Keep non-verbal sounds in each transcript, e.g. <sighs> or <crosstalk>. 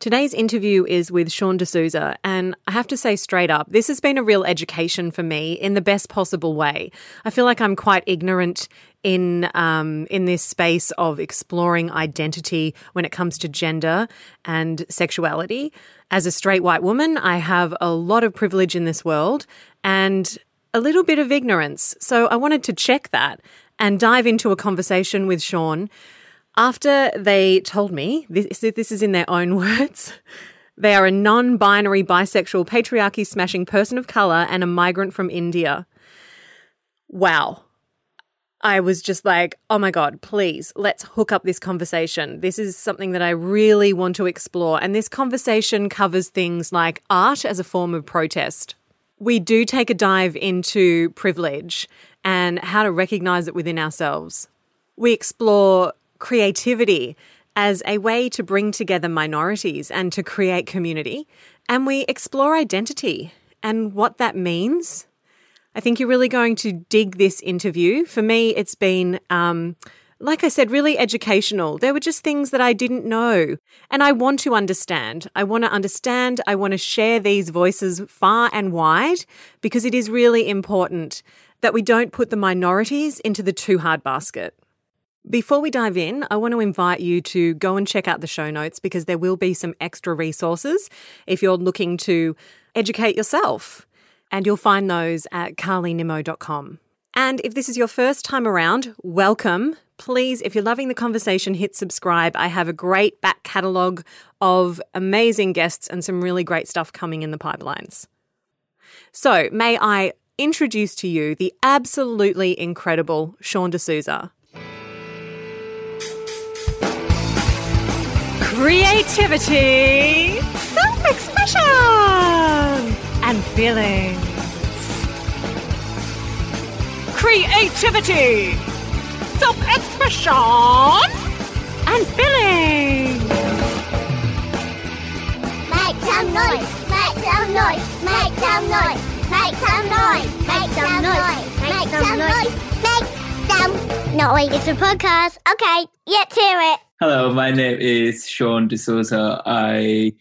Today's interview is with Sean D'Souza, and I have to say straight up, this has been a real education for me in the best possible way. I feel like I'm quite ignorant in um, in this space of exploring identity when it comes to gender and sexuality. As a straight white woman, I have a lot of privilege in this world and a little bit of ignorance. So I wanted to check that and dive into a conversation with Sean after they told me, this, this is in their own <laughs> words, they are a non binary, bisexual, patriarchy smashing person of colour and a migrant from India. Wow. I was just like, oh my God, please, let's hook up this conversation. This is something that I really want to explore. And this conversation covers things like art as a form of protest. We do take a dive into privilege and how to recognize it within ourselves. We explore creativity as a way to bring together minorities and to create community. And we explore identity and what that means. I think you're really going to dig this interview. For me, it's been, um, like I said, really educational. There were just things that I didn't know. And I want to understand. I want to understand. I want to share these voices far and wide because it is really important that we don't put the minorities into the too hard basket. Before we dive in, I want to invite you to go and check out the show notes because there will be some extra resources if you're looking to educate yourself. And you'll find those at carlynimmo.com. And if this is your first time around, welcome. Please, if you're loving the conversation, hit subscribe. I have a great back catalogue of amazing guests and some really great stuff coming in the pipelines. So, may I introduce to you the absolutely incredible Sean D'Souza. Creativity, self expression, and feelings. Creativity, self expression, and feelings. Make some noise, make some noise, make some noise, make some noise, make some noise, make some noise, make some noise. It's a podcast. Okay, let's hear it. Hello, my name is Sean D'Souza. I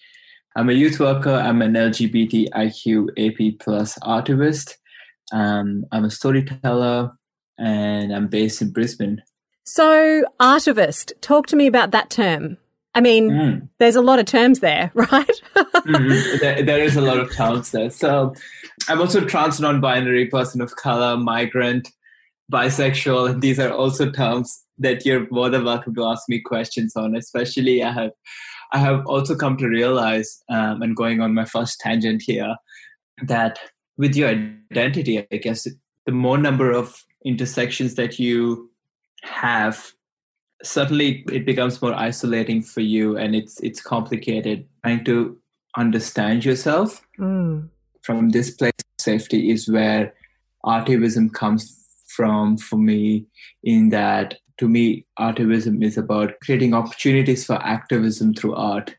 am a youth worker. I'm an LGBTIQ AP plus activist. Um, I'm a storyteller, and I'm based in Brisbane. So, artivist, talk to me about that term. I mean, mm. there's a lot of terms there, <laughs> right? mm-hmm. <laughs> there, there is a lot of terms there. So, I'm also trans non-binary person of color, migrant, bisexual. These are also terms that you're more than welcome to ask me questions on. Especially, I have I have also come to realize, um, and going on my first tangent here, that with your identity, I guess the more number of intersections that you have, certainly it becomes more isolating for you, and it's it's complicated trying to understand yourself. Mm. From this place of safety is where artivism comes from for me in that to me, artivism is about creating opportunities for activism through art.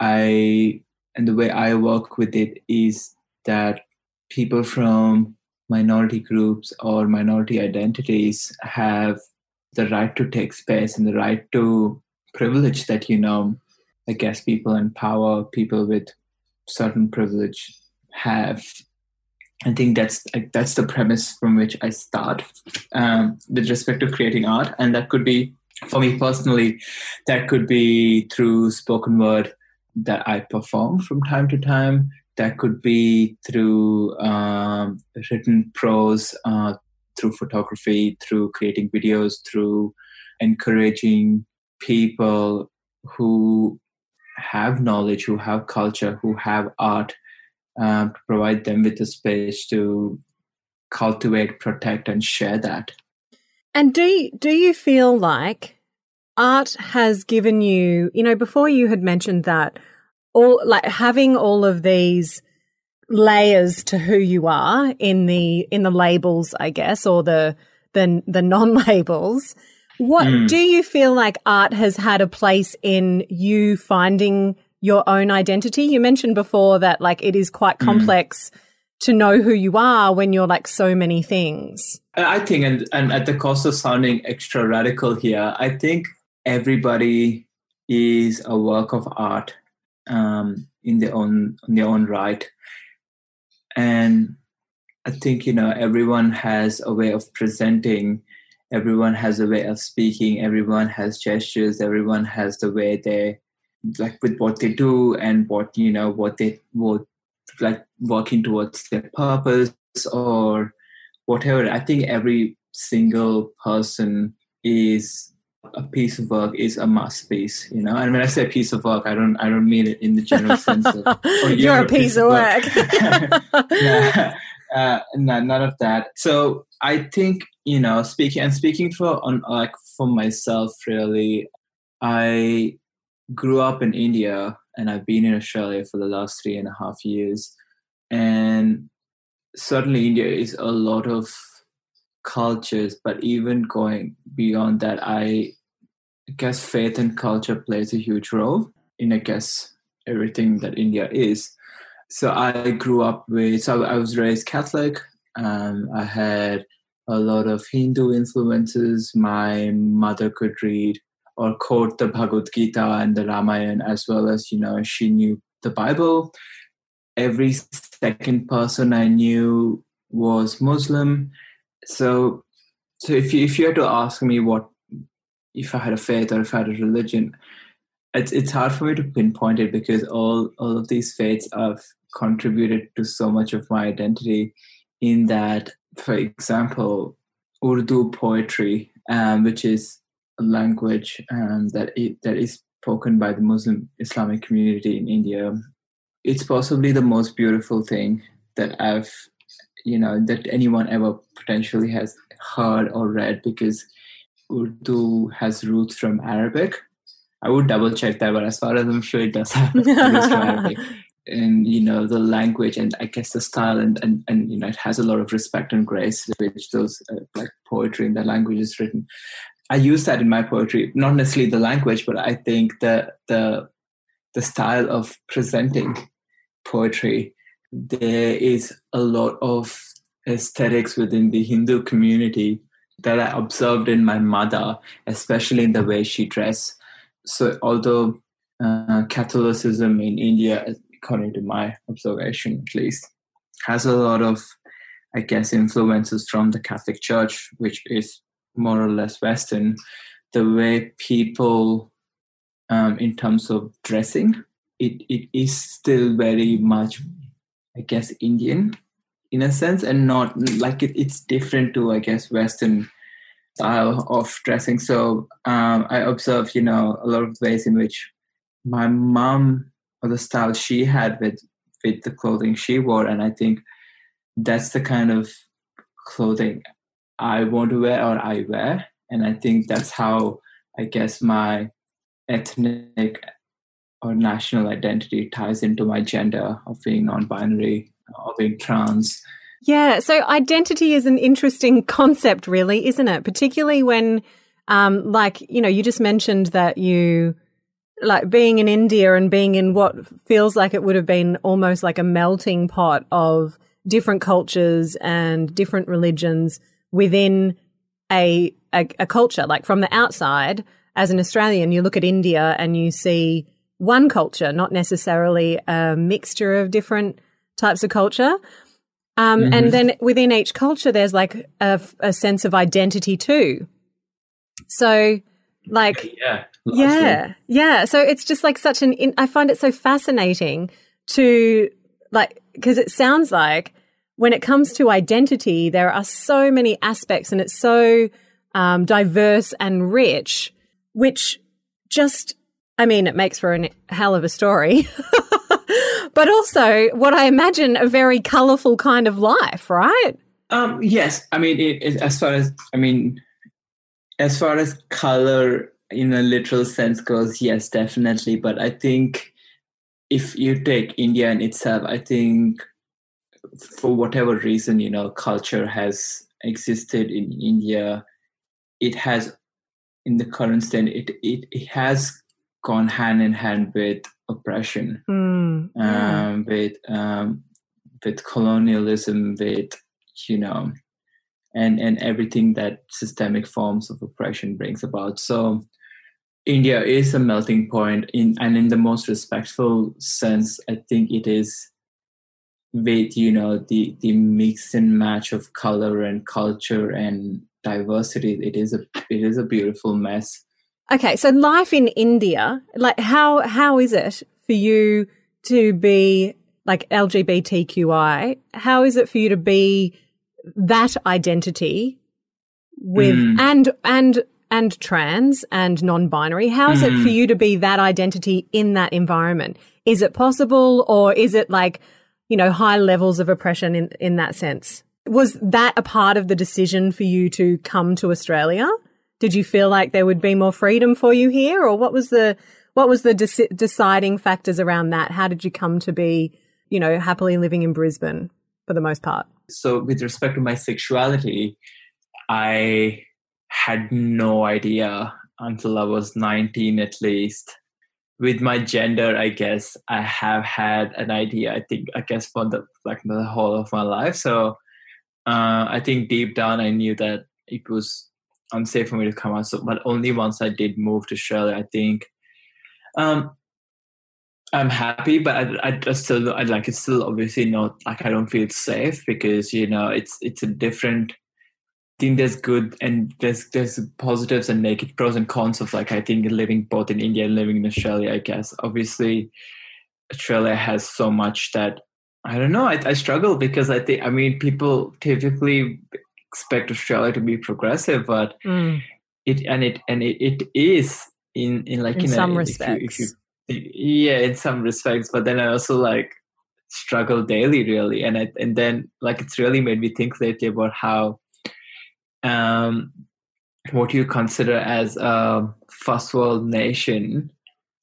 I and the way I work with it is that people from minority groups or minority identities have the right to take space and the right to privilege that you know I guess people in power, people with certain privilege have I think that's that's the premise from which I start um, with respect to creating art, and that could be for me personally, that could be through spoken word that I perform from time to time. That could be through um, written prose, uh, through photography, through creating videos, through encouraging people who have knowledge, who have culture, who have art um, to provide them with a space to cultivate, protect, and share that. And do you, do you feel like art has given you, you know, before you had mentioned that all like having all of these layers to who you are in the in the labels, I guess, or the the the non-labels. What mm. do you feel like art has had a place in you finding your own identity. You mentioned before that like it is quite mm. complex mm. to know who you are when you're like so many things. I think, and, and at the cost of sounding extra radical here, I think everybody is a work of art um, in their own in their own right. And I think you know everyone has a way of presenting. Everyone has a way of speaking. Everyone has gestures. Everyone has the way they like with what they do and what you know what they what like working towards their purpose or whatever. I think every single person is a piece of work is a masterpiece, you know. And when I say piece of work, I don't I don't mean it in the general <laughs> sense of oh, you're, you're, a piece, piece of work. work. <laughs> yeah, uh, no, none of that. So I think you know, speaking and speaking for on like for myself, really, I grew up in India and I've been in Australia for the last three and a half years, and certainly India is a lot of cultures, but even going beyond that, I guess faith and culture plays a huge role in, I guess, everything that India is. So I grew up with, so I was raised Catholic. Um, I had a lot of Hindu influences. My mother could read or quote the Bhagavad Gita and the Ramayana as well as, you know, she knew the Bible. Every second person I knew was Muslim so so if you if you had to ask me what if I had a faith or if I had a religion, it's it's hard for me to pinpoint it because all all of these faiths have contributed to so much of my identity. In that, for example, Urdu poetry, um, which is language um, that it, that is spoken by the Muslim Islamic community in India, it's possibly the most beautiful thing that I've you know that anyone ever potentially has heard or read because Urdu has roots from Arabic. I would double check that, but as far as I'm sure it does have roots from <laughs> Arabic. And you know the language and I guess the style and, and and you know it has a lot of respect and grace which those uh, like poetry in that language is written. I use that in my poetry, not necessarily the language, but I think the the the style of presenting poetry there is a lot of aesthetics within the Hindu community that I observed in my mother, especially in the way she dressed. So, although uh, Catholicism in India, according to my observation at least, has a lot of, I guess, influences from the Catholic Church, which is more or less Western, the way people, um, in terms of dressing, it, it is still very much I guess, Indian in a sense, and not like it, it's different to, I guess, Western style of dressing. So um, I observed, you know, a lot of ways in which my mom or the style she had with with the clothing she wore, and I think that's the kind of clothing I want to wear or I wear, and I think that's how I guess my ethnic or national identity ties into my gender of being non-binary or being trans. Yeah, so identity is an interesting concept, really, isn't it? Particularly when, um, like, you know, you just mentioned that you, like, being in India and being in what feels like it would have been almost like a melting pot of different cultures and different religions within a, a, a culture. Like, from the outside, as an Australian, you look at India and you see one culture, not necessarily a mixture of different types of culture. Um, mm-hmm. And then within each culture, there's like a, a sense of identity too. So, like, yeah, yeah, yeah. So it's just like such an. In, I find it so fascinating to like because it sounds like when it comes to identity, there are so many aspects, and it's so um, diverse and rich, which just I mean, it makes for a hell of a story. <laughs> but also, what I imagine a very colorful kind of life, right? Um, yes. I mean, it, it, as far as, I mean, as far as color in a literal sense goes, yes, definitely. But I think if you take India in itself, I think for whatever reason, you know, culture has existed in India. It has, in the current state, it, it, it has gone hand in hand with oppression, mm, yeah. um, with um, with colonialism, with you know, and and everything that systemic forms of oppression brings about. So India is a melting point in and in the most respectful sense, I think it is with you know the the mix and match of color and culture and diversity. It is a it is a beautiful mess. Okay, so life in India, like how how is it for you to be like LGBTQI? How is it for you to be that identity with Mm. and and and trans and non-binary? How is it Mm. for you to be that identity in that environment? Is it possible or is it like, you know, high levels of oppression in in that sense? Was that a part of the decision for you to come to Australia? Did you feel like there would be more freedom for you here or what was the what was the deci- deciding factors around that? How did you come to be, you know, happily living in Brisbane for the most part? So with respect to my sexuality, I had no idea until I was 19 at least. With my gender, I guess I have had an idea. I think I guess for the like the whole of my life. So uh, I think deep down I knew that it was unsafe for me to come out. So, but only once I did move to Australia, I think. Um, I'm happy, but I, I still I like it's still obviously not like I don't feel safe because you know it's it's a different think there's good and there's there's positives and negative pros and cons of like I think living both in India and living in Australia. I guess obviously Australia has so much that I don't know. I, I struggle because I think I mean people typically expect Australia to be progressive, but mm. it and it and it, it is in in like In know, some if you- if respects. you- yeah in some respects but then i also like struggle daily really and I, and then like it's really made me think lately about how um what you consider as a first world nation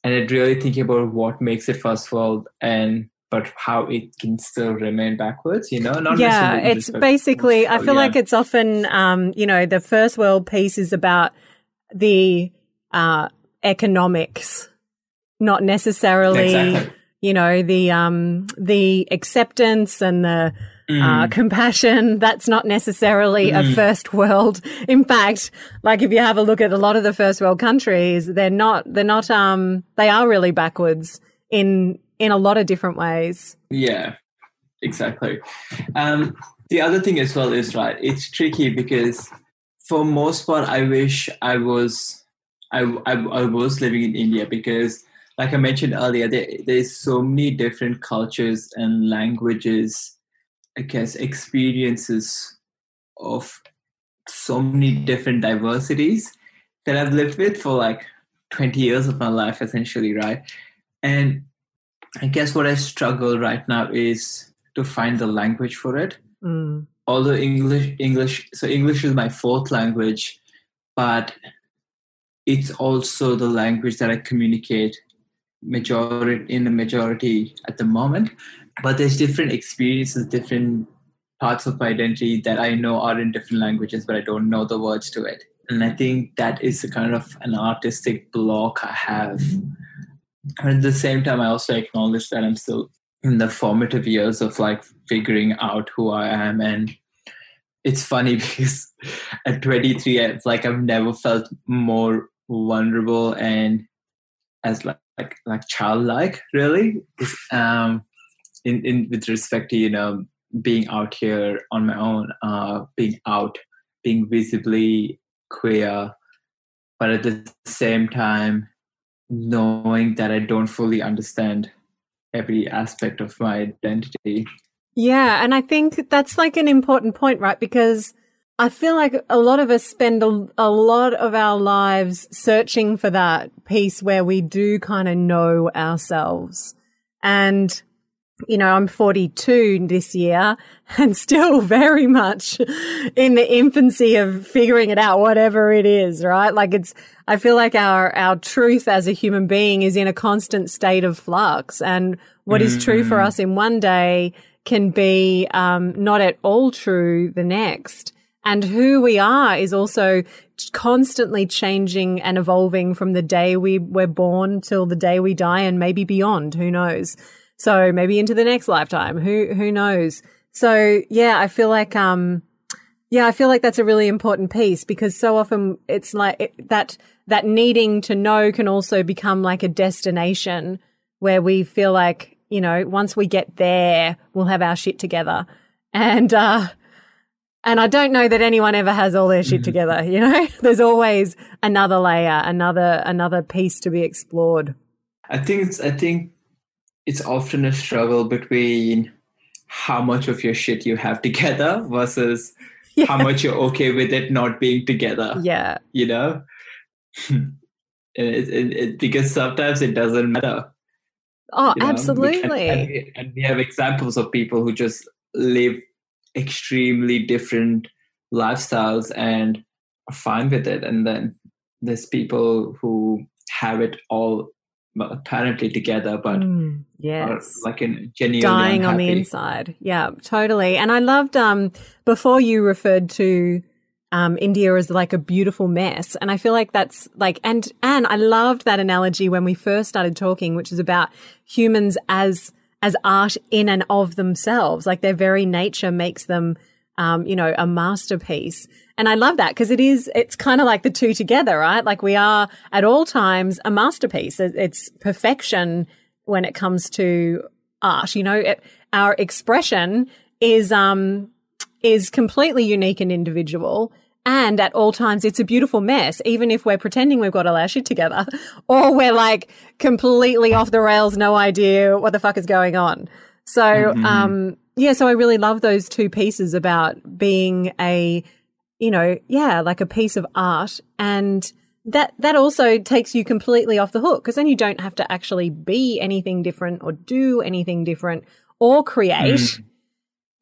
and it really thinking about what makes it first world and but how it can still remain backwards you know not yeah, it's basically, I feel yeah. like it's often, um, you know, the first world piece is about the uh, economics, not necessarily, exactly you know, the um, the acceptance and the uh, Mm. compassion. That's not necessarily a Mm. first world. In fact, like if you have a look at a lot of the first world countries, they're not, they're not, um, they are really backwards in, in a lot of different ways. Yeah, exactly. Um, the other thing as well is right. It's tricky because for most part, I wish I was I, I, I was living in India because, like I mentioned earlier, there, there's so many different cultures and languages. I guess experiences of so many different diversities that I've lived with for like 20 years of my life, essentially, right? And I guess what I struggle right now is to find the language for it. Mm. Although English, English, so English is my fourth language, but it's also the language that I communicate majority in the majority at the moment. But there's different experiences, different parts of my identity that I know are in different languages, but I don't know the words to it. And I think that is a kind of an artistic block I have. And at the same time, I also acknowledge that I'm still in the formative years of like figuring out who I am. And it's funny <laughs> because at 23, it's like I've never felt more vulnerable and as like like, like childlike, really. Um, in, in with respect to you know being out here on my own, uh, being out, being visibly queer, but at the same time knowing that I don't fully understand every aspect of my identity. Yeah, and I think that's like an important point, right? Because I feel like a lot of us spend a, a lot of our lives searching for that piece where we do kind of know ourselves. And, you know, I'm 42 this year <laughs> and still very much in the infancy of figuring it out, whatever it is, right? Like it's, I feel like our, our truth as a human being is in a constant state of flux. And what is true for us in one day can be um, not at all true the next. And who we are is also constantly changing and evolving from the day we were born till the day we die and maybe beyond. Who knows? So maybe into the next lifetime. Who, who knows? So yeah, I feel like, um, yeah, I feel like that's a really important piece because so often it's like it, that that needing to know can also become like a destination where we feel like, you know, once we get there, we'll have our shit together. And, uh, and I don't know that anyone ever has all their shit mm-hmm. together, you know? <laughs> There's always another layer, another another piece to be explored. I think it's I think it's often a struggle between how much of your shit you have together versus yeah. how much you're okay with it not being together. Yeah. You know? <laughs> it, it, it, because sometimes it doesn't matter. Oh, you know? absolutely. And, and, we, and we have examples of people who just live extremely different lifestyles and are fine with it. And then there's people who have it all apparently together, but mm, yes, like in genuinely dying unhappy. on the inside. Yeah, totally. And I loved um before you referred to um, India as like a beautiful mess. And I feel like that's like, and, and I loved that analogy when we first started talking, which is about humans as, as art in and of themselves. Like their very nature makes them, um, you know, a masterpiece. And I love that because it is, it's kind of like the two together, right? Like we are at all times a masterpiece. It's perfection when it comes to art. You know, it, our expression is, um, is completely unique and individual. And at all times, it's a beautiful mess, even if we're pretending we've got all our shit together <laughs> or we're like completely off the rails, no idea what the fuck is going on. So, mm-hmm. um, yeah, so I really love those two pieces about being a, you know, yeah, like a piece of art and that, that also takes you completely off the hook because then you don't have to actually be anything different or do anything different or create. Mm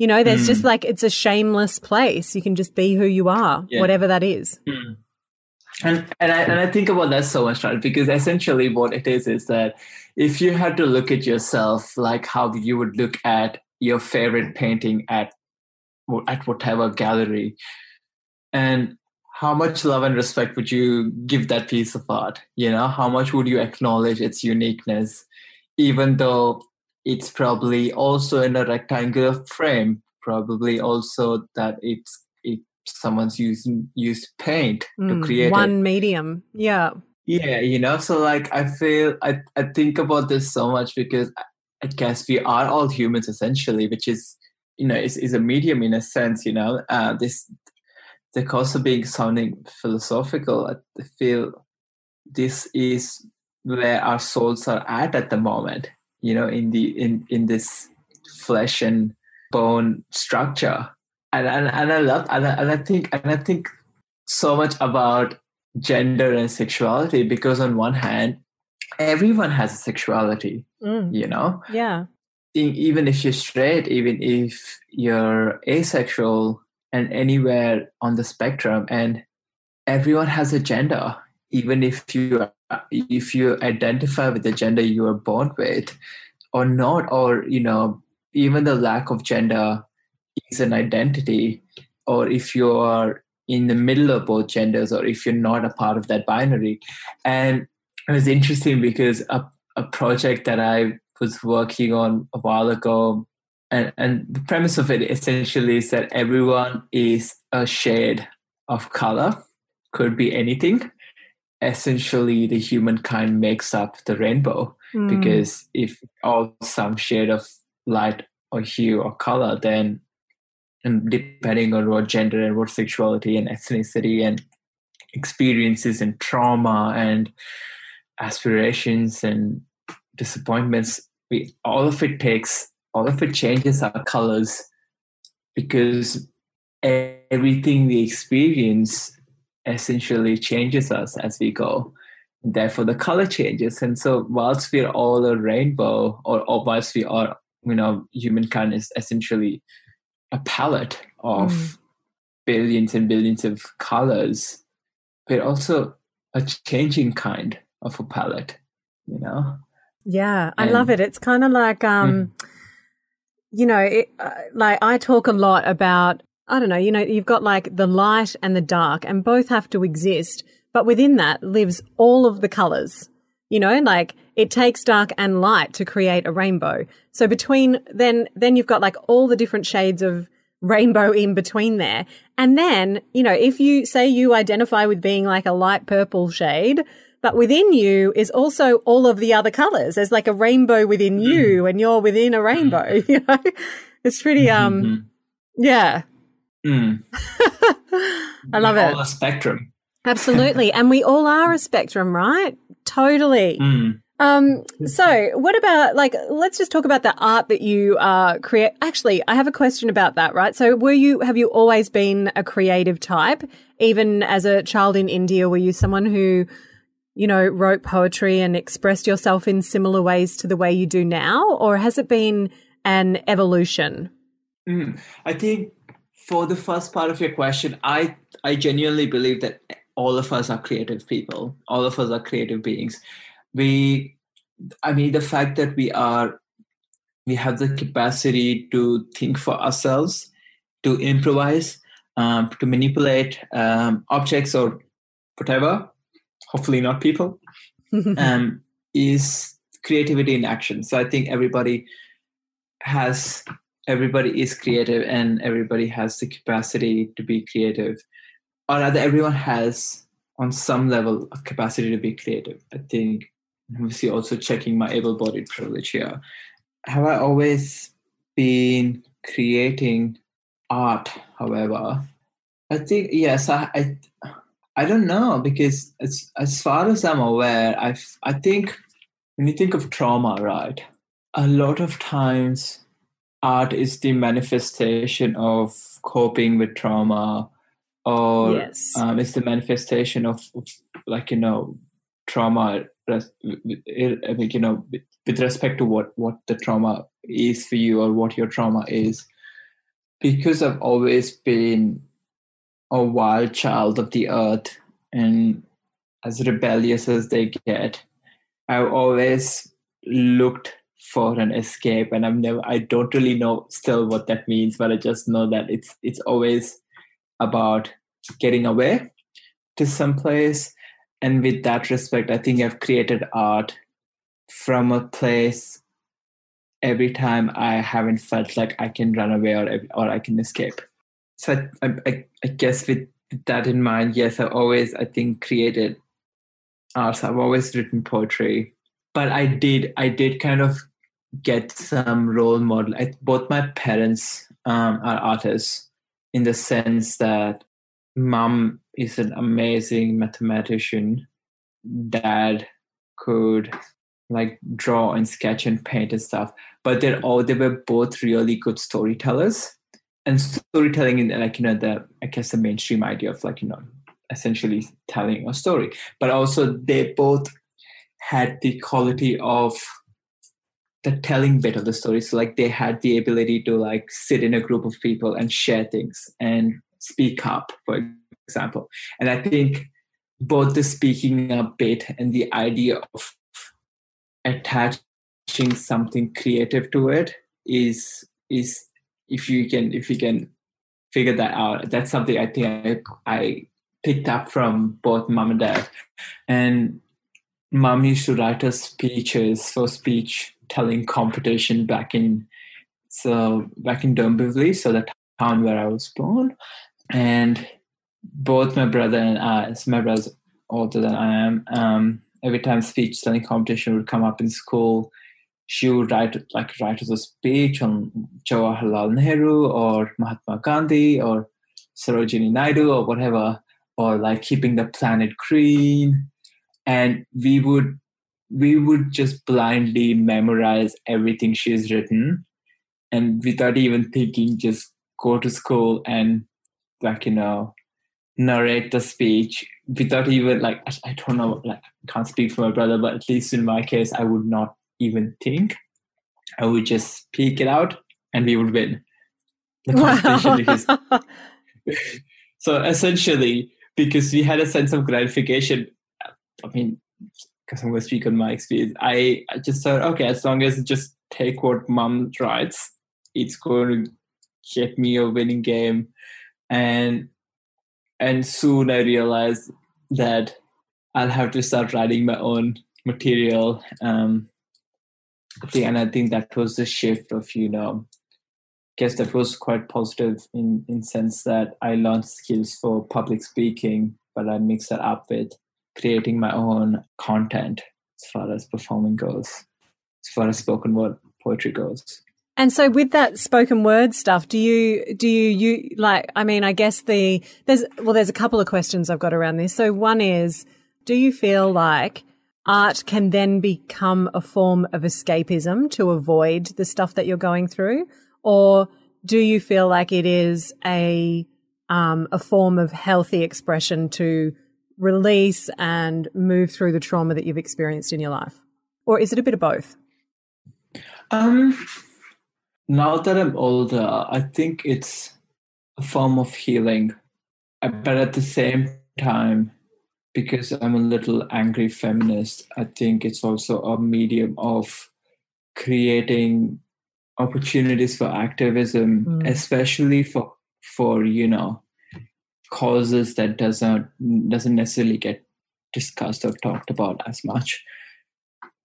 you know, there's mm. just like it's a shameless place. You can just be who you are, yeah. whatever that is. Mm. And and I and I think about that so much, right? Because essentially what it is is that if you had to look at yourself like how you would look at your favorite painting at at whatever gallery, and how much love and respect would you give that piece of art? You know, how much would you acknowledge its uniqueness, even though it's probably also in a rectangular frame probably also that it's it someone's using used paint mm, to create one it. medium yeah yeah you know so like i feel i i think about this so much because i guess we are all humans essentially which is you know is, is a medium in a sense you know uh this the cost of being sounding philosophical i feel this is where our souls are at at the moment you know in the in in this flesh and bone structure. And and, and i love and I, and I think and i think so much about gender and sexuality because on one hand everyone has a sexuality mm. you know yeah even if you're straight even if you're asexual and anywhere on the spectrum and everyone has a gender even if you if you identify with the gender you were born with or not or you know even the lack of gender is an identity or if you are in the middle of both genders or if you're not a part of that binary and it was interesting because a, a project that i was working on a while ago and, and the premise of it essentially is that everyone is a shade of color could be anything essentially the humankind makes up the rainbow mm. because if all some shade of light or hue or color then and depending on what gender and what sexuality and ethnicity and experiences and trauma and aspirations and disappointments we all of it takes all of it changes our colors because everything we experience essentially changes us as we go. Therefore, the color changes. And so, whilst we're all a rainbow, or, or whilst we are, you know, humankind is essentially a palette of mm. billions and billions of colors, we're also a changing kind of a palette, you know? Yeah, I and, love it. It's kind of like, um, mm. you know, it, uh, like I talk a lot about I don't know, you know, you've got like the light and the dark and both have to exist, but within that lives all of the colors. You know, like it takes dark and light to create a rainbow. So between then then you've got like all the different shades of rainbow in between there. And then, you know, if you say you identify with being like a light purple shade, but within you is also all of the other colors. There's like a rainbow within you and you're within a rainbow, <laughs> you know? It's pretty, um, mm-hmm. yeah. Mm. <laughs> I love all it. a spectrum. <laughs> Absolutely. and we all are a spectrum, right? Totally. Mm. Um, so what about like let's just talk about the art that you uh create actually I have a question about that, right? So were you have you always been a creative type? Even as a child in India, were you someone who, you know, wrote poetry and expressed yourself in similar ways to the way you do now? Or has it been an evolution? Mm, I think for the first part of your question, I I genuinely believe that all of us are creative people. All of us are creative beings. We i mean the fact that we are we have the capacity to think for ourselves to improvise um, to manipulate um, objects or whatever hopefully not people <laughs> um, is creativity in action. So i think everybody has everybody is creative and everybody has the capacity to be creative or rather everyone has on some level a capacity to be creative. I think obviously also checking my able-bodied privilege here. Have i always been creating art however? I think yes i i, I don't know because as as far as i'm aware i i think when you think of trauma right a lot of times art is the manifestation of coping with trauma or yes. um, it's the manifestation of, of like you know trauma I think you know with respect to what what the trauma is for you or what your trauma is because I've always been a wild child of the earth and as rebellious as they get I've always looked for an escape and I've never I don't really know still what that means but I just know that it's it's always about getting away to some place. And with that respect i think i've created art from a place every time i haven't felt like i can run away or, or i can escape. So I, I, I guess with that in mind yes i've always i think created art. I've always written poetry. But i did i did kind of get some role model. I, both my parents um, are artists in the sense that mom is an amazing mathematician. Dad could like draw and sketch and paint and stuff. But they're all they were both really good storytellers. And storytelling in like, you know, the I guess the mainstream idea of like, you know, essentially telling a story. But also they both had the quality of the telling bit of the story. So like they had the ability to like sit in a group of people and share things and speak up, for example. And I think both the speaking up bit and the idea of attaching something creative to it is is if you can if you can figure that out that's something i think i, I picked up from both mom and dad and mom used to write us speeches for speech telling competition back in so back in Dombivli, so the town where I was born and both my brother and I, so my brother's older than I am, um, every time speech telling competition would come up in school, she would write like write us a speech on Jawaharlal Nehru or Mahatma Gandhi or Sarojini Naidu or whatever, or like keeping the planet green. And we would we would just blindly memorize everything she's written and without even thinking just go to school and like you know narrate the speech without even like I don't know like I can't speak for my brother but at least in my case I would not even think I would just speak it out and we would win the competition wow. because <laughs> so essentially because we had a sense of gratification I mean because I'm going to speak on my experience I, I just thought okay as long as just take what mom writes it's going to get me a winning game and and soon I realized that I'll have to start writing my own material. Um, and I think that was the shift of you know I guess that was quite positive in in sense that I learned skills for public speaking, but I mixed that up with creating my own content as far as performing goes, as far as spoken word poetry goes. And so with that spoken word stuff, do you do you you like I mean I guess the there's well there's a couple of questions I've got around this. So one is do you feel like art can then become a form of escapism to avoid the stuff that you're going through or do you feel like it is a um, a form of healthy expression to release and move through the trauma that you've experienced in your life or is it a bit of both um now that I'm older, I think it's a form of healing. Uh, but at the same time, because I'm a little angry feminist, I think it's also a medium of creating opportunities for activism, mm. especially for for you know causes that doesn't doesn't necessarily get discussed or talked about as much.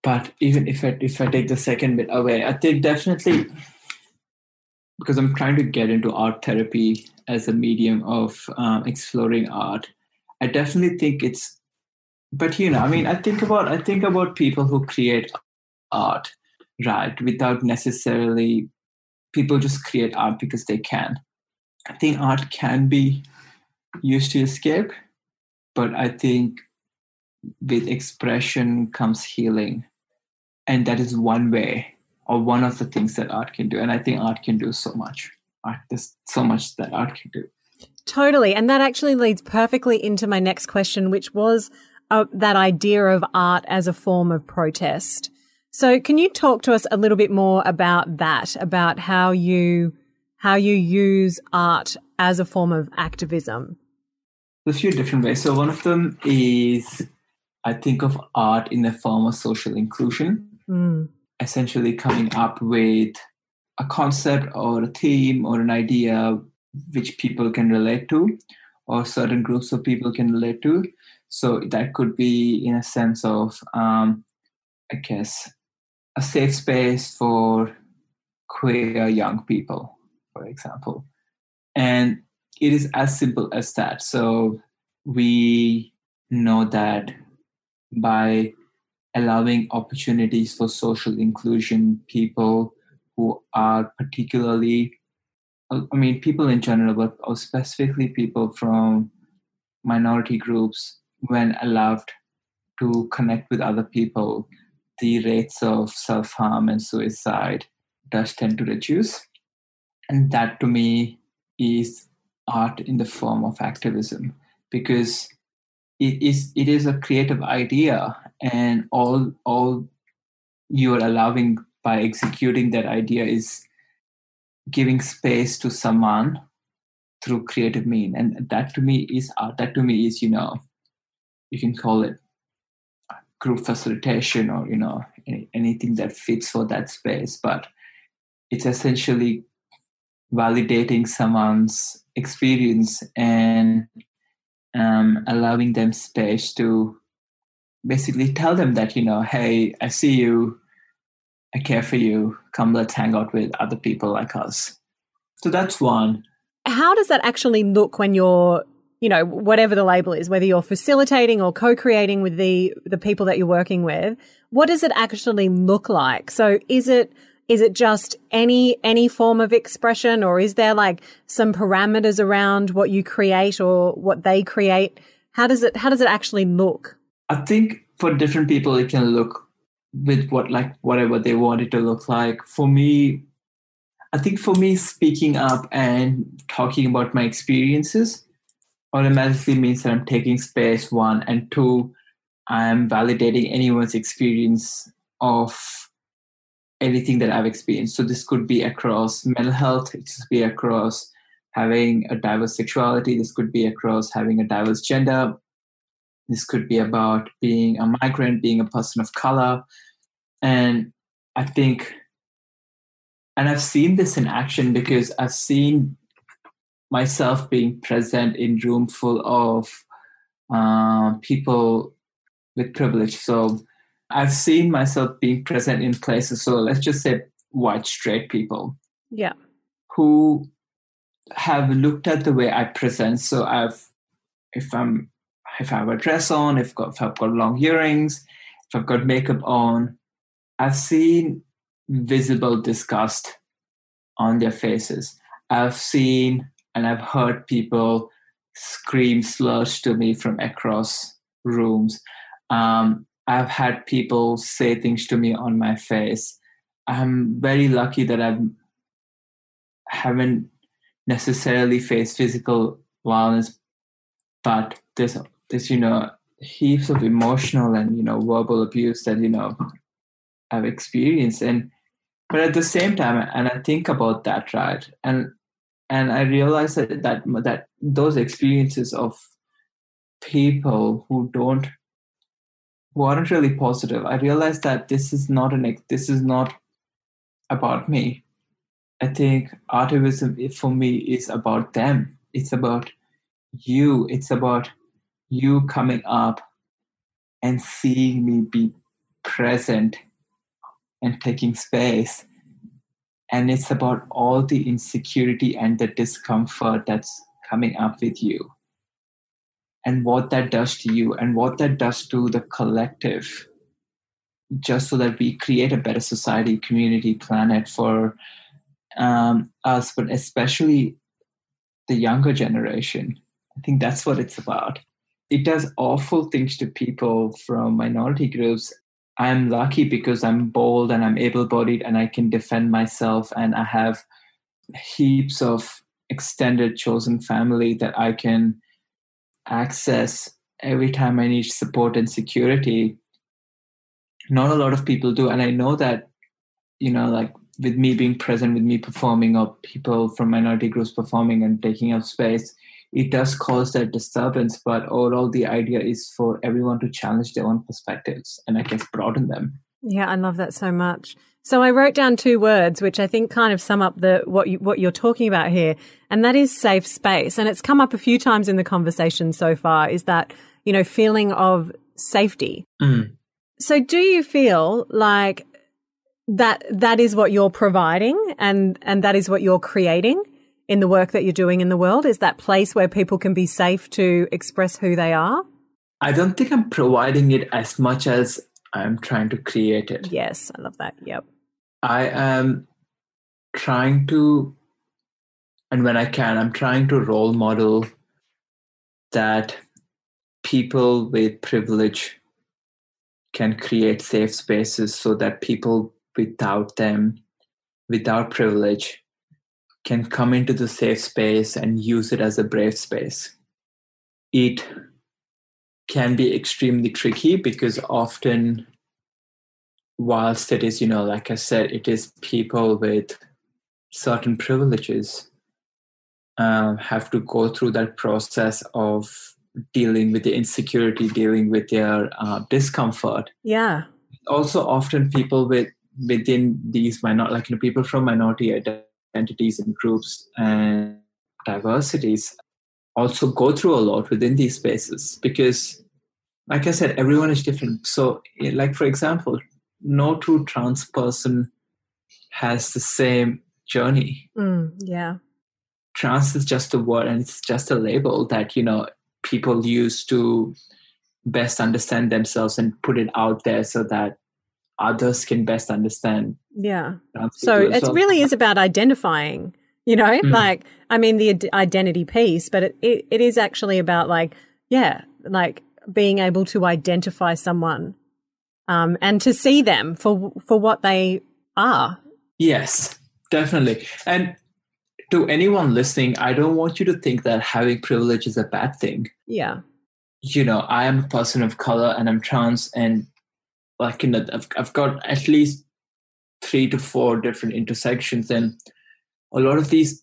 But even if I if I take the second bit away, I think definitely because I'm trying to get into art therapy as a medium of um, exploring art. I definitely think it's, but you know, I mean, I think about I think about people who create art, right, without necessarily people just create art because they can. I think art can be used to escape, but I think with expression comes healing, and that is one way or one of the things that art can do. And I think art can do so much. Art, there's so much that art can do. Totally. And that actually leads perfectly into my next question, which was uh, that idea of art as a form of protest. So can you talk to us a little bit more about that, about how you, how you use art as a form of activism? There's a few different ways. So one of them is I think of art in the form of social inclusion. Mm essentially coming up with a concept or a theme or an idea which people can relate to or certain groups of people can relate to so that could be in a sense of um, i guess a safe space for queer young people for example and it is as simple as that so we know that by allowing opportunities for social inclusion, people who are particularly, uh, I mean, people in general, but specifically people from minority groups, when allowed to connect with other people, the rates of self harm and suicide does tend to reduce. And that to me is art in the form of activism because it is it is a creative idea and all all you are allowing by executing that idea is giving space to someone through creative mean. And that to me is art. That to me is you know you can call it group facilitation or you know anything that fits for that space. But it's essentially validating someone's experience and um, allowing them space to basically tell them that you know hey i see you. I care for you. Come let's hang out with other people like us. So that's one. How does that actually look when you're you know whatever the label is whether you're facilitating or co-creating with the the people that you're working with what does it actually look like? So is it is it just any any form of expression or is there like some parameters around what you create or what they create how does it how does it actually look I think for different people, it can look with what like whatever they want it to look like. For me, I think for me, speaking up and talking about my experiences automatically means that I'm taking space. One and two, I'm validating anyone's experience of anything that I've experienced. So this could be across mental health. It could be across having a diverse sexuality. This could be across having a diverse gender this could be about being a migrant, being a person of color. And I think, and I've seen this in action because I've seen myself being present in room full of uh, people with privilege. So I've seen myself being present in places. So let's just say white straight people. Yeah. who have looked at the way I present. So I've, if I'm, if I have a dress on, if, got, if I've got long earrings, if I've got makeup on, I've seen visible disgust on their faces. I've seen and I've heard people scream slurs to me from across rooms. Um, I've had people say things to me on my face. I'm very lucky that I haven't necessarily faced physical violence, but there's there's you know heaps of emotional and you know verbal abuse that you know I've experienced, and but at the same time, and I think about that right, and and I realize that that that those experiences of people who don't weren't really positive. I realized that this is not an this is not about me. I think activism for me is about them. It's about you. It's about you coming up and seeing me be present and taking space. And it's about all the insecurity and the discomfort that's coming up with you and what that does to you and what that does to the collective just so that we create a better society community planet for um, us but especially the younger generation. I think that's what it's about. It does awful things to people from minority groups. I'm lucky because i'm bold and i'm able-bodied and i can defend myself and i have heaps of extended chosen family that i can access every time I need support and security. Not a lot of people do. And I know that, you know, like with me being present, with me performing, or people from minority groups performing and taking up space, it does cause that disturbance. But overall, the idea is for everyone to challenge their own perspectives and I guess broaden them. Yeah, I love that so much. So I wrote down two words, which I think kind of sum up the what you, what you're talking about here, and that is safe space. And it's come up a few times in the conversation so far. Is that you know feeling of safety? Mm. So do you feel like that that is what you're providing, and and that is what you're creating in the work that you're doing in the world? Is that place where people can be safe to express who they are? I don't think I'm providing it as much as I'm trying to create it. Yes, I love that. Yep. I am trying to, and when I can, I'm trying to role model that people with privilege can create safe spaces so that people without them, without privilege, can come into the safe space and use it as a brave space. It can be extremely tricky because often whilst it is, you know, like I said, it is people with certain privileges um, have to go through that process of dealing with the insecurity, dealing with their uh, discomfort. Yeah. Also, often people with within these minority, like you know, people from minority identities and groups and diversities, also go through a lot within these spaces because, like I said, everyone is different. So, like for example, no true trans person has the same journey. Mm, yeah. Trans is just a word and it's just a label that, you know, people use to best understand themselves and put it out there so that others can best understand. Yeah. So it well. really is about identifying, you know, mm. like, I mean, the identity piece, but it, it, it is actually about like, yeah, like being able to identify someone um, and to see them for for what they are. Yes, definitely. And to anyone listening, I don't want you to think that having privilege is a bad thing. Yeah. You know, I am a person of color and I'm trans, and like you know, I've I've got at least three to four different intersections, and a lot of these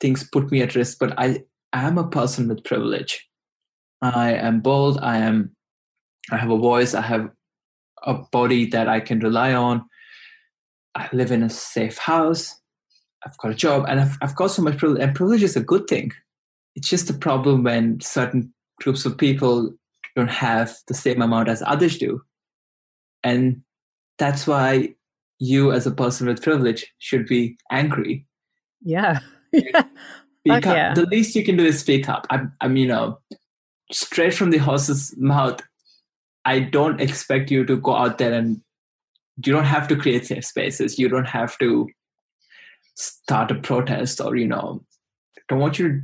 things put me at risk. But I am a person with privilege. I am bold. I am. I have a voice. I have a body that I can rely on. I live in a safe house. I've got a job, and I've, I've got so much privilege. And privilege is a good thing. It's just a problem when certain groups of people don't have the same amount as others do. And that's why you, as a person with privilege, should be angry Yeah. <laughs> yeah. Speak up. yeah. The least you can do is speak up. I'm, I'm, you know, straight from the horse's mouth. I don't expect you to go out there and you don't have to create safe spaces. You don't have to start a protest or, you know, don't want you to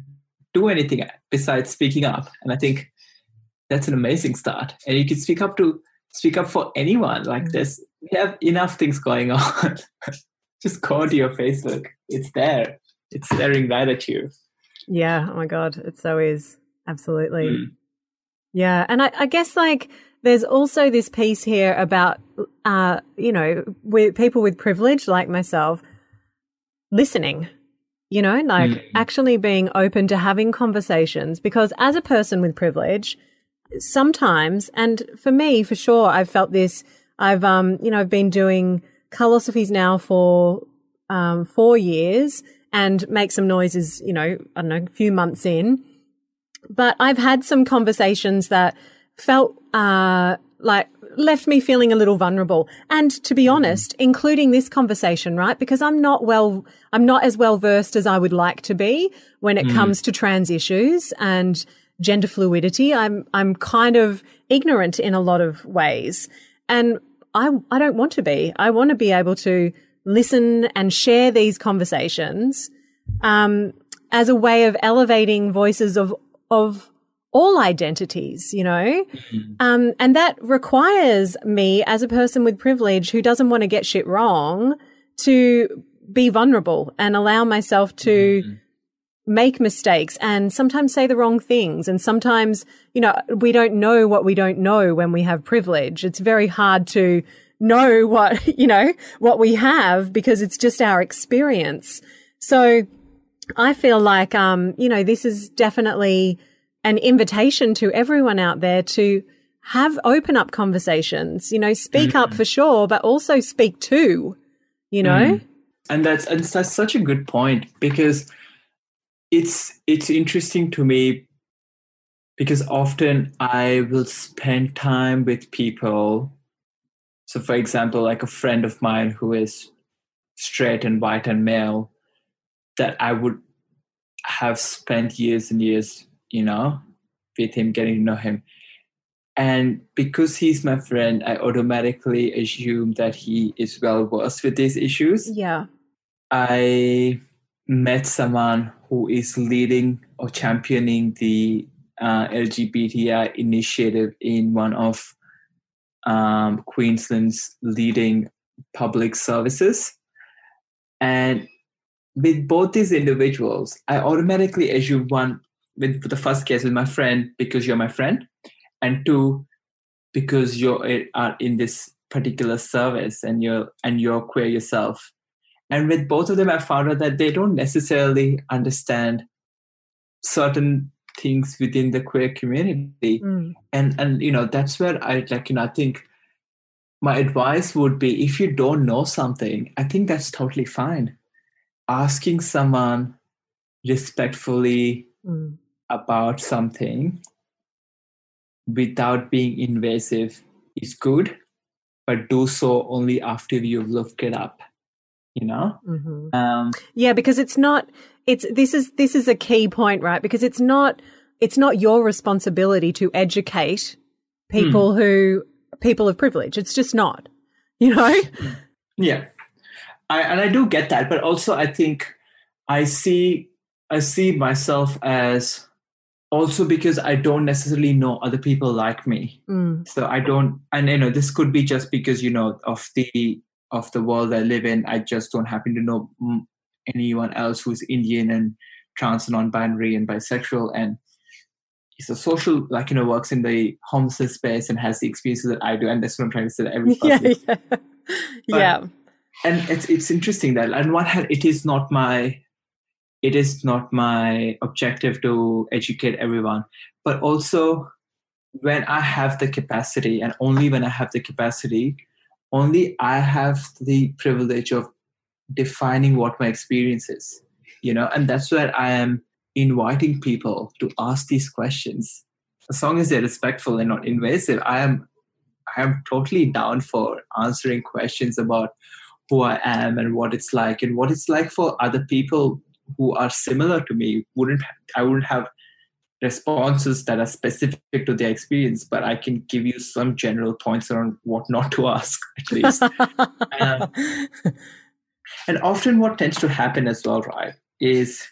do anything besides speaking up. And I think that's an amazing start. And you can speak up to speak up for anyone. Like Mm. this, we have enough things going <laughs> on. Just go to your Facebook. It's there. It's staring right at you. Yeah. Oh my God. It so is. Absolutely. Mm. Yeah. And I, I guess like there's also this piece here about, uh, you know, with people with privilege like myself listening, you know, like Mm. actually being open to having conversations because as a person with privilege, sometimes, and for me, for sure, I've felt this. I've, um, you know, I've been doing Carlosophies now for, um, four years and make some noises, you know, I don't know, a few months in. But I've had some conversations that felt, uh, like left me feeling a little vulnerable. And to be honest, including this conversation, right? Because I'm not well, I'm not as well versed as I would like to be when it comes to trans issues and gender fluidity. I'm, I'm kind of ignorant in a lot of ways. And I, I don't want to be. I want to be able to listen and share these conversations, um, as a way of elevating voices of, of all identities, you know? Um, and that requires me as a person with privilege who doesn't want to get shit wrong to be vulnerable and allow myself to make mistakes and sometimes say the wrong things. And sometimes, you know, we don't know what we don't know when we have privilege. It's very hard to know what, <laughs> you know, what we have because it's just our experience. So I feel like, um, you know, this is definitely an invitation to everyone out there to have open up conversations, you know, speak up for sure, but also speak to, you know? Mm. and that's and that's such a good point because it's it's interesting to me because often I will spend time with people. So, for example, like a friend of mine who is straight and white and male, that I would have spent years and years, you know, with him, getting to know him. And because he's my friend, I automatically assume that he is well versed with these issues. Yeah. I met someone who is leading or championing the uh, LGBTI initiative in one of um, Queensland's leading public services. And with both these individuals, I automatically assume one, with the first case with my friend, because you're my friend, and two, because you're uh, are in this particular service and you're and you're queer yourself and with both of them i found out that they don't necessarily understand certain things within the queer community Mm. and and you know that's where i like you know i think my advice would be if you don't know something i think that's totally fine asking someone respectfully Mm. about something without being invasive is good but do so only after you've looked it up you know hmm um Yeah, because it's not, it's, this is, this is a key point, right? Because it's not, it's not your responsibility to educate people who, people of privilege. It's just not, you know? <laughs> Yeah, I, and I do get that, but also I think I see I see myself as also because I don't necessarily know other people like me, Mm. so I don't. And you know, this could be just because you know of the of the world I live in. I just don't happen to know anyone else who's Indian and trans, and non-binary, and bisexual, and is a social like you know works in the homelessness space and has the experiences that I do, and that's what I'm trying to say. That every <laughs> Yeah, yeah. yeah. and it's it's interesting that on one hand it is not my it is not my objective to educate everyone but also when i have the capacity and only when i have the capacity only i have the privilege of defining what my experience is you know and that's where i am inviting people to ask these questions. As long as they're respectful and not invasive i am i am totally down for answering questions about who I am and what it's like. And what it's like for other people who are similar to me wouldn't I wouldn't have responses that are specific to their experience, but I can give you some general points around what not to ask at least. <laughs> um, and often what tends to happen as well, right, is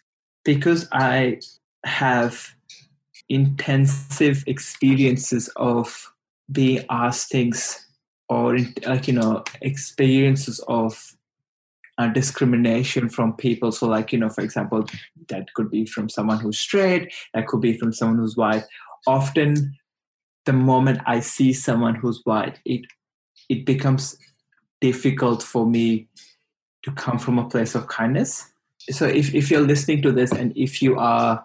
because I have intensive experiences of being asked things or like you know experiences of uh, discrimination from people. So, like, you know, for example, that could be from someone who's straight, that could be from someone who's white. Often, the moment I see someone who's white, it it becomes difficult for me to come from a place of kindness. So, if if you're listening to this, and if you are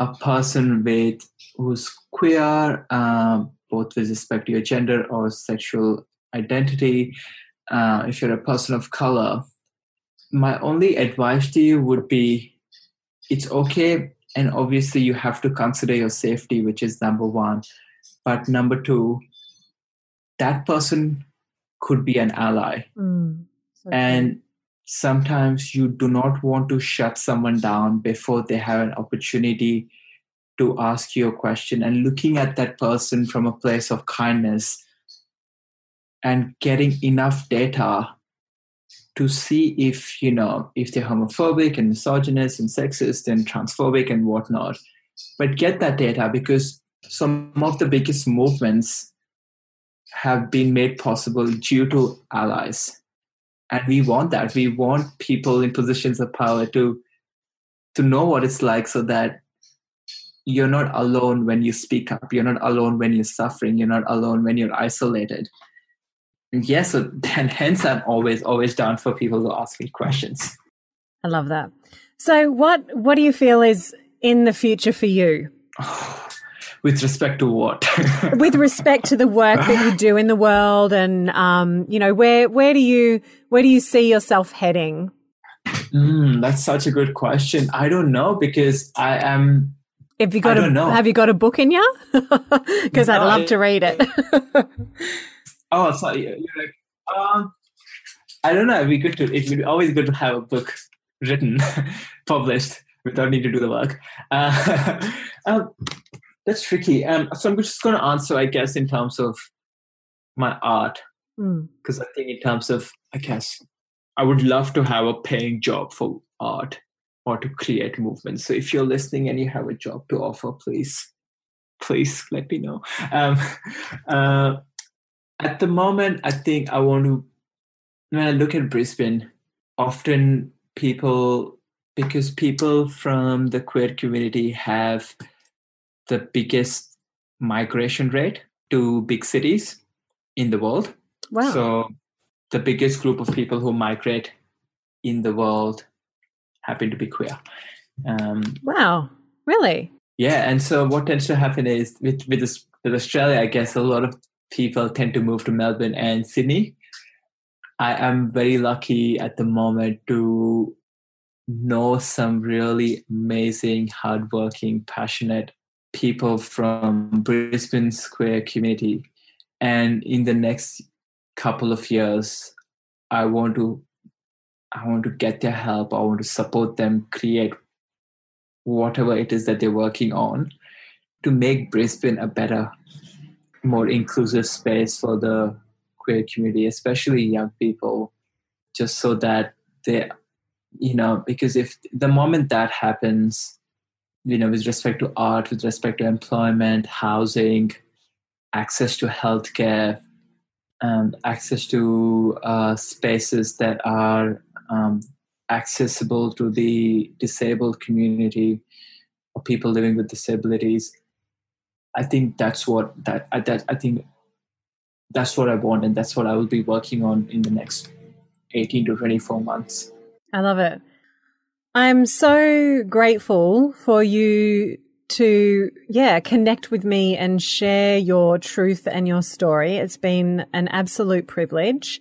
a person with who's queer, um, both with respect to your gender or sexual identity, uh, if you're a person of color, my only advice to you would be it's okay and obviously you have to consider your safety which is number one. But number two that person could be an ally. Mm, so and sometimes you do not want to shut someone down before they have an opportunity to ask you a question. And looking at that person from a place of kindness and getting enough data to see if you know if they're homophobic and misogynist and sexist and transphobic and whatnot. But get that data because some of the biggest movements have been made possible due to allies. And we want that. We want people in positions of power to to know what it's like so that you're not alone when you speak up. You're not alone when you're suffering. You're not alone when you're isolated yes so <laughs> then hence i'm always always down for people to ask me questions. I love that. So what what do you feel is in the future for you? <sighs> With respect to what? <laughs> With respect to the work that you do in the world and um, you know where where do you where do you see yourself heading? Mm, that's such a good question. I don't know because i am have you got a, have you got a book in you <laughs> because no, i'd love I, to read it Oh, sorry. You're like, um, I don't know. It'd be good to. It would be always good to have a book written, <laughs> published without needing to do the work. Uh, <laughs> um, that's tricky. Um, so I'm just going to answer, I guess, in terms of my art, because mm. I think in terms of, I guess, I would love to have a paying job for art or to create movements. So if you're listening and you have a job to offer, please, please let me know. Um, <laughs> uh, at the moment, I think I want to, when I look at Brisbane, often people, because people from the queer community have the biggest migration rate to big cities in the world. Wow. So the biggest group of people who migrate in the world happen to be queer. Um, wow. Really? Yeah. And so what tends to happen is with, with, this, with Australia, I guess a lot of people tend to move to Melbourne and Sydney. I am very lucky at the moment to know some really amazing, hardworking, passionate people from Brisbane's queer community. And in the next couple of years, I want to I want to get their help. I want to support them create whatever it is that they're working on to make Brisbane a better more inclusive space for the queer community, especially young people, just so that they, you know, because if the moment that happens, you know, with respect to art, with respect to employment, housing, access to healthcare, and access to uh, spaces that are um, accessible to the disabled community or people living with disabilities I think that's what that I, that I think that's what I want, and that's what I will be working on in the next eighteen to twenty four months. I love it. I'm so grateful for you to yeah connect with me and share your truth and your story. It's been an absolute privilege.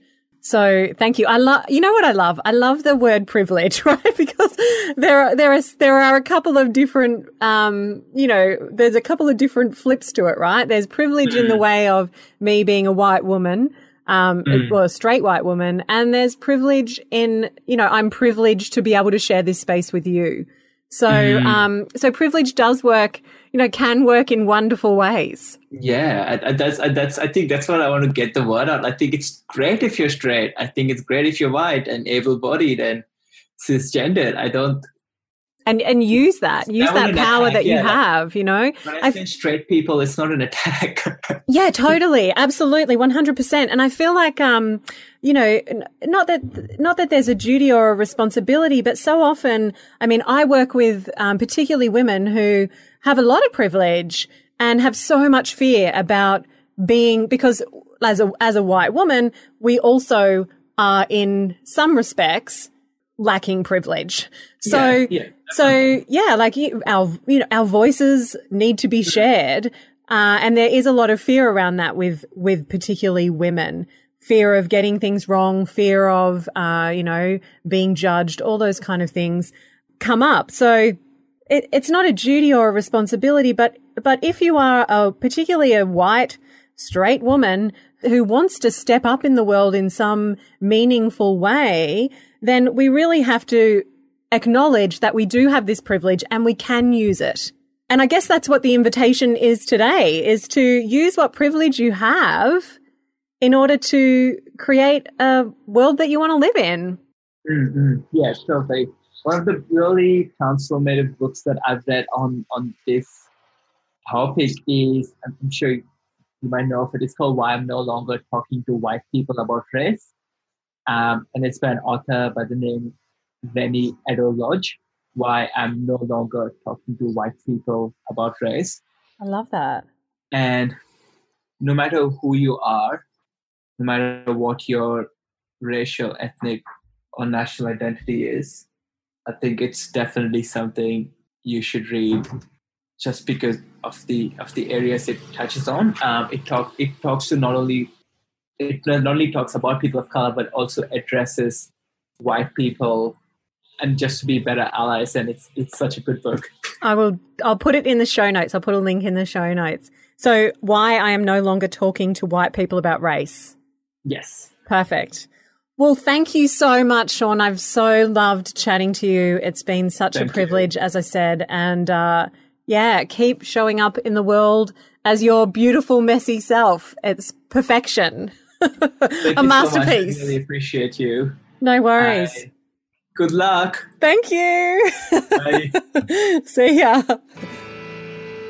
So thank you. I love, you know what I love? I love the word privilege, <laughs> right? because there are, there are, there are a couple of different, um, you know, there's a couple of different flips to it, right? There's privilege in the mm. way of me being a white woman. um, Mm. well, a straight white woman, and there's privilege in, you know, I'm privileged to be able to share this space with you. So, Mm. um, so privilege does work, you know, can work in wonderful ways. Yeah, I, I, that's I, that's I think that's what I want to get the word out. I think it's great if you're straight. I think it's great if you're white and able-bodied and cisgendered. I don't. And, and use that, use That that power attack, that you yeah, have, you know? I say straight people, it's not an attack. <laughs> Yeah, totally. Absolutely. 100%. And I feel like, um, you know, not that, not that there's a duty or a responsibility, but so often, I mean, I work with, um, particularly women who have a lot of privilege and have so much fear about being, because as a, as a white woman, we also are in some respects lacking privilege. So, Yeah, yeah. so yeah, like our you know our voices need to be shared, uh, and there is a lot of fear around that with with particularly women. Fear of getting things wrong, fear of uh, you know being judged, all those kind of things come up. So it, it's not a duty or a responsibility, but but if you are a particularly a white straight woman who wants to step up in the world in some meaningful way, then we really have to acknowledge that we do have this privilege and we can use it. And I guess that's what the invitation is today is to use what privilege you have in order to create a world that you want to live in. Mm-hmm. Yeah, totally. One of the really transformative books that I've read on on this topic is I'm sure you might know of it. It's called "Why I'm No Longer Talking to White People About Race," um, and it's by an author by the name Rennie Edo Lodge. Why I'm no longer talking to white people about race, I love that. and no matter who you are, no matter what your racial, ethnic, or national identity is, I think it's definitely something you should read just because of the of the areas it touches on. Um, it talk it talks to not only it not only talks about people of color but also addresses white people and just to be better allies and it's it's such a good book. I will I'll put it in the show notes. I'll put a link in the show notes. So why I am no longer talking to white people about race. Yes. Perfect. Well, thank you so much, Sean. I've so loved chatting to you. It's been such Thank a you. privilege, as I said. And uh, yeah, keep showing up in the world as your beautiful, messy self. It's perfection. <laughs> A you so masterpiece. I really appreciate you. no worries. Bye. Good luck. Thank you. Bye. <laughs> See ya.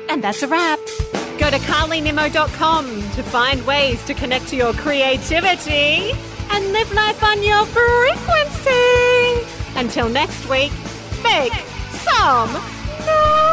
And that's a wrap. Go to carlynimo.com to find ways to connect to your creativity and live life on your frequency. Until next week, make some noise.